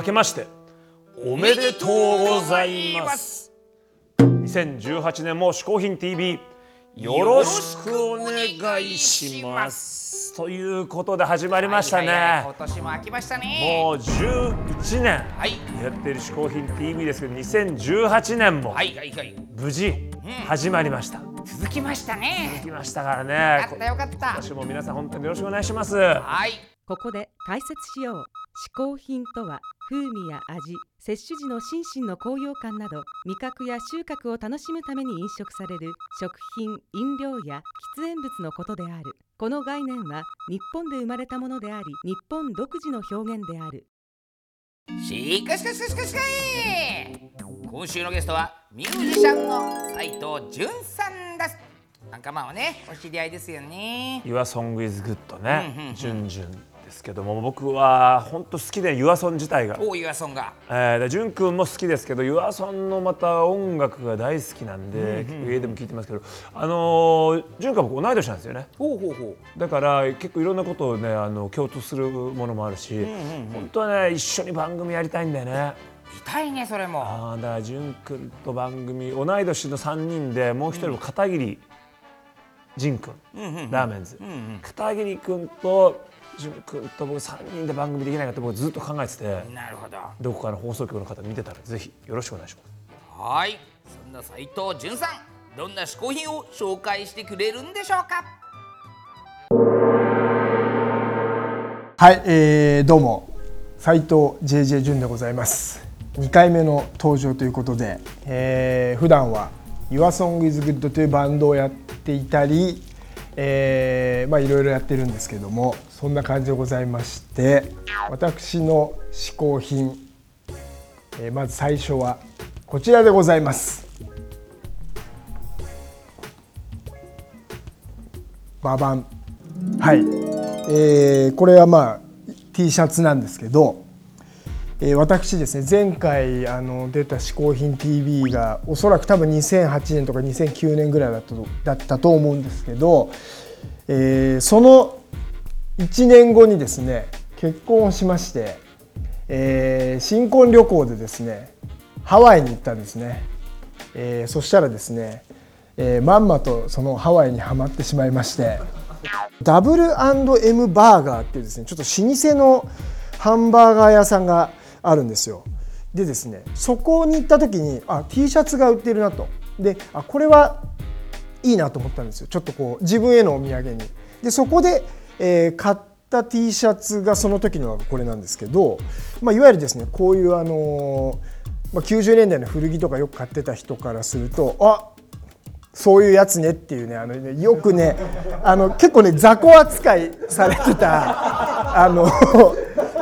明けましておめでとうございます。2018年も「嗜好品 TV」よろしくお願いします。ということで始まりましたね、はいはいはい今年も飽きましたね。もう11年はい。やっている「嗜好品 TV」ですけど2018年もはいはいはい。無事始まりました、続きましたね。来ましたからよねかったよかった。今年も皆さん本当によろしくお願いします。はい。ここで解説しよう。嗜好品とは風味や味摂取時の心身の高揚感など味覚や収穫を楽しむために飲食される食品飲料や喫煙物のことである。この概念は日本で生まれたものであり日本独自の表現である。しかしかしかしかしかい今週のゲストはミュージシャンの斉藤潤さんですなんかまあねお知り合いですよね Your Song is Good うんうんうねん、じゅんじゅんですけども僕は本当好きで Your Song 自体が、おおユアソンが。えー、でじゅんくんも好きですけど Your Song のまた音楽が大好きなんで、結構家でも聴いてますけどあのー、じゅんくんは僕同い年なんですよね。ほうほうほう。だから結構いろんなことをねあの共通するものもあるし、本当はね一緒に番組やりたいんだよね。痛いねそれも。ああだからじゅんくんと番組同い年の3人でもう一人も片桐仁くん、ラーメンズ、片桐くんとじゅんくんと僕3人で番組できないかって僕ずっと考えててなるほど。どこかの放送局の方見てたらぜひよろしくお願いします。はい。そんな斉藤潤さんどんな嗜好品を紹介してくれるんでしょうか？はい、えー、どうも斉藤 JJ 潤でございます。2回目の登場ということで、えー、普段は YourSongIsGood というバンドをやっていたり、えー、まあいろいろやってるんですけどもそんな感じでございまして私の嗜好品、えー、まず最初はこちらでございます。ババン。はい、えーこれはまあ T シャツなんですけど、えー私ですね前回あの出た「嗜好品 TV」がおそらく多分2008年とか2009年ぐらいだったとだったと思うんですけど、えーその1年後にですね結婚をしまして、えー新婚旅行でですねハワイに行ったんですね、えーそしたらですね、えーまんまとそのハワイにはまってしまいましてダブル &M バーガーっていうですねちょっと老舗のハンバーガー屋さんがあるんですよ。でですねそこに行った時にあ T シャツが売ってるなと。であこれはいいなと思ったんですよ。ちょっとこう自分へのお土産に。でそこで、えー買った T シャツがその時のこれなんですけど、まあ、いわゆるですねこういうあのーまあ、90年代の古着とかよく買ってた人からするとあそういうやつねっていうねあのねよくねあの結構ね雑魚扱いされてたあの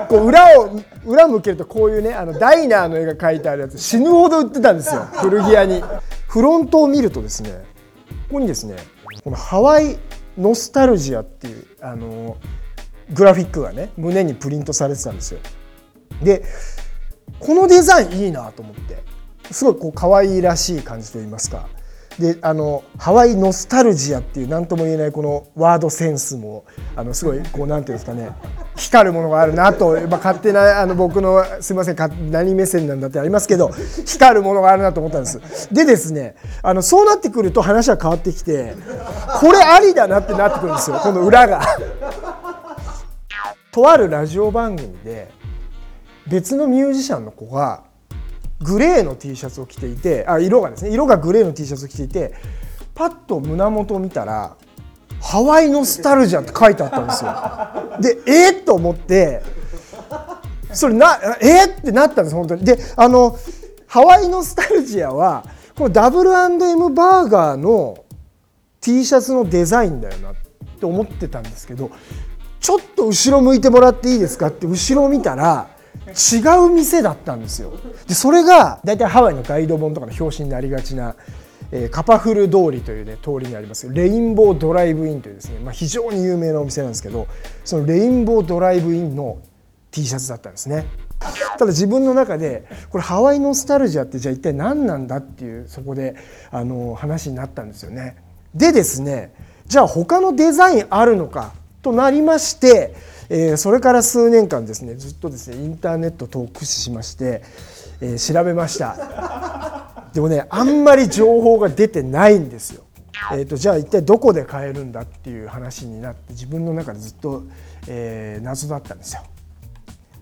こう裏を裏向けるとこういうねあのダイナーの絵が描いてあるやつ死ぬほど売ってたんですよ古着屋に。フロントを見るとですねここにですねこのハワイノスタルジアっていうあのグラフィックがね胸にプリントされてたんですよ。でこのデザインいいなと思ってすごいこう可愛いらしい感じといいますかであのハワイノスタルジアっていう何とも言えないこのワードセンスもあのすごいこうなんていうんですかね光るものがあるなと、まあ、勝手なあの僕のすみません何目線なんだってありますけど光るものがあるなと思ったんですでですねあのそうなってくると話は変わってきてこれありだなってなってくるんですよこの裏が。とあるラジオ番組で別のミュージシャンの子がグレーの T シャツを着ていてあ色がですね色がグレーの T シャツを着ていてパッと胸元を見たら「ハワイノスタルジア」って書いてあったんですよ。でえっ、と思ってそれなえっ、ってなったんです本当に。であのハワイノスタルジアはこの W&M バーガーの T シャツのデザインだよなって思ってたんですけどちょっと後ろ向いてもらっていいですかって後ろを見たら違う店だったんですよ。でそれが大体ハワイのガイド本とかの表紙になりがちな、えーカパフル通りという、ね、通りにありますレインボードライブインというですね、まあ、非常に有名なお店なんですけどそのレインボードライブインの T シャツだったんですね。ただ自分の中でこれハワイノスタルジアってじゃあ一体何なんだっていうそこであの話になったんですよね。でですねじゃあ他のデザインあるのかとなりまして、えーそれから数年間ですねずっとですねインターネット等を駆使しまして、えー調べましたでもねあんまり情報が出てないんですよ。えー、とじゃあ一体どこで買えるんだっていう話になって自分の中でずっと、えー謎だったんですよ。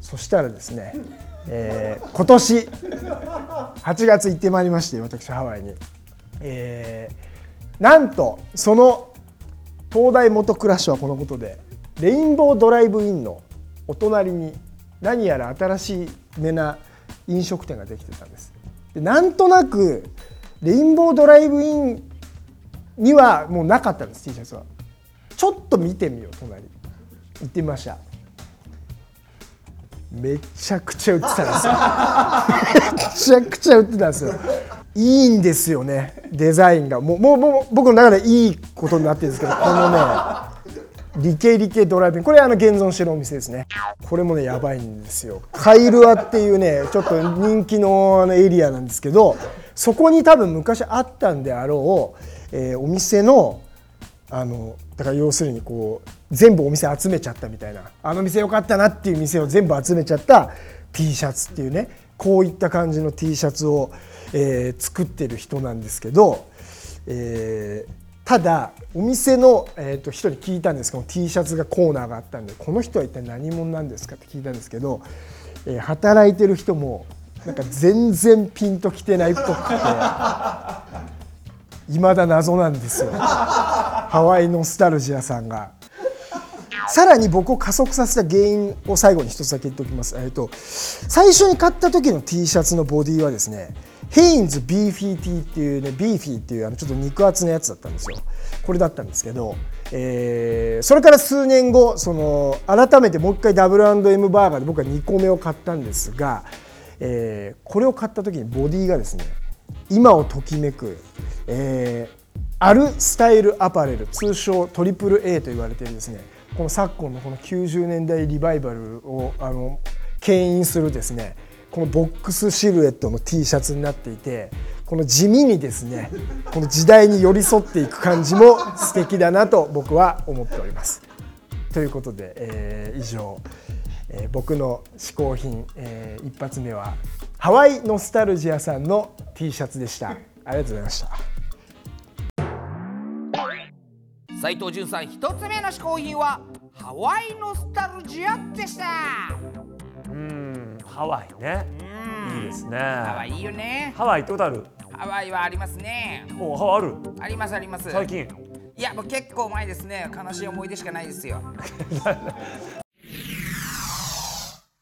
そしたらですね、えー今年8月行ってまいりまして私ハワイに、えーなんとその東大元暮らしはこのことでレインボードライブインのお隣に何やら新しめな飲食店ができてたんです。でなんとなくレインボードライブインにはもうなかったんです T シャツは。ちょっと見てみよう隣。行ってみました。めちゃくちゃ売ってたんですよ。めちゃくちゃ売ってたんですよ。いいんですよねデザインが。もうもうもう僕の中でいいことになってるんですけどこのねリケリケドライブインこれあの現存してるお店ですね。これもねやばいんですよ。カイルアっていうねちょっと人気のあのエリアなんですけどそこに多分昔あったんであろう、えーお店のあのだから要するにこう全部お店集めちゃったみたいな。あの店良かったなっていう店を全部集めちゃった T シャツっていうねこういった感じの T シャツを、えー作ってる人なんですけど、えーただお店の、えー、と人に聞いたんですけど T シャツがコーナーがあったんでこの人は一体何者なんですかって聞いたんですけど、えー働いてる人もなんか全然ピンときてないっぽくて。未だ謎なんですよハワイノスタルジアさんがさらに僕を加速させた原因を最後に一つだけ言っておきます、えっと最初に買った時の T シャツのボディはですねヘインズビーフィー T っていうねビーフィーっていうあのちょっと肉厚なやつだったんですよ。これだったんですけど、えーそれから数年後その改めてもう一回 W&M バーガーで僕は2個目を買ったんですが、えーこれを買った時にボディがですね今をときめく、えーあるスタイルアパレル通称トリプル A と言われているですねこの昨今のこの90年代リバイバルをあの牽引するですねこのボックスシルエットの T シャツになっていてこの地味にですねこの時代に寄り添っていく感じも素敵だなと 僕は思っております。ということで、えー以上、えー僕の嗜好品、えー一発目はハワイノスタルジアさんの T シャツでした。ありがとうございました。斉藤潤さん一つ目の嗜好品はハワイノスタルジアでしたハワイね。いいですね。ハワイいいよね。ハワイ行ったことある？ハワイはありますね。もうハワイある？ありますあります。最近？いやもう結構前ですね。悲しい思い出しかないですよ。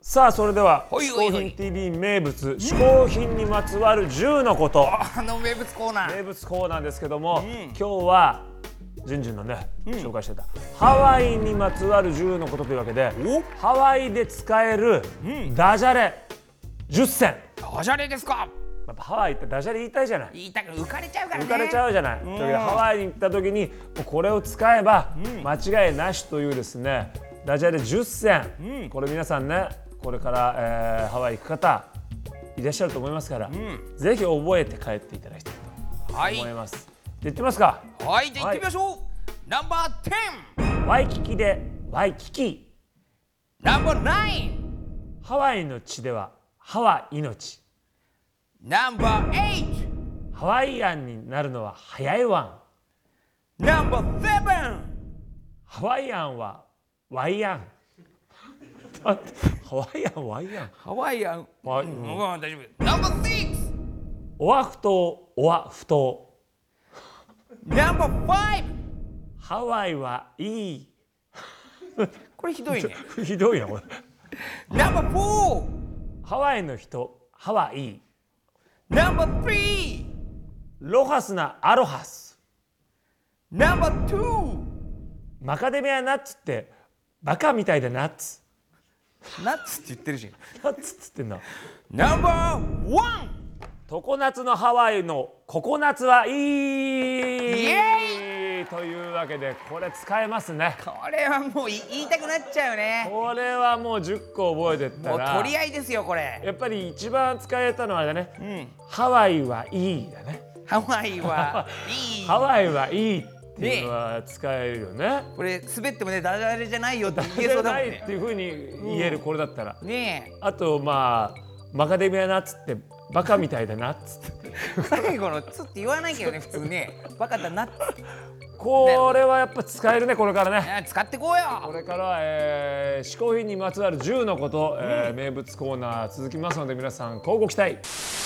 さあそれでは嗜好品 TV 名物嗜好品にまつわる10のこと。あの名物コーナ名ー物コーナーですけども、ん。今日はじゅんじゅん。のね、紹介してた。ハワイにまつわる10のことというわけでハワイで使えるダジャレ10選。ダジャレですか。やっぱハワイってダジャレ言いたいじゃない。言いたく浮かれちゃうからね。浮かれちゃうじゃない、というわけでハワイに行った時にこれを使えば間違いなしというですねダジャレ10選、これ皆さんねこれから、えーハワイ行く方いらっしゃると思いますから、ぜひ覚えて帰っていただきたいはいと思います、で言ってみますか。はいじゃあ行ってみましょう、ナンバー10ワイキキでワイキキ。ナンバー9ハワイの地ではハワ命。ナンバー8ハワイアンになるのは早いワン。ナンバー7ハワイアンはワイアン。ハワイアンワイアン。ハワイアン。ワイうん、うん、大丈夫。ナンバー6オアフ島オアフ島ナンバー5ハワイはいい。これひどいね。ひどいなこれ。ナンバー4ハワイの人ハワイ。ナンバー3ロハスなアロハス。ナンバー2マカデミアナッツってバカみたいだナッツ。ナッツって言ってるしナッツっつってんだナンバー1常夏のハワイのココナツはいい。イエというわけでこれ使えますね。これはもうい言いたくなっちゃうよね。これはもう10個覚えてったもうら取り合いですよこれ。やっぱり一番使えたのはあれだね。うん。ハワイはいいだね。ハワイはいい。ハワイはいいっていうのは使えるよね。これ滑ってもねダジャレじゃないよって言えそうだもんね。ないっていうふうに言えるこれだったら。ねあとまあマカデミアナッツってバカみたいだなっつって。え最後の「つ」って言わないけどね普通ね。バカだな。ってこれはやっぱ使えるねこれからね。あ使ってこうよこれからは、えー、嗜好品にまつわる10のこと、えー名物コーナー続きますので皆さん乞うご期待。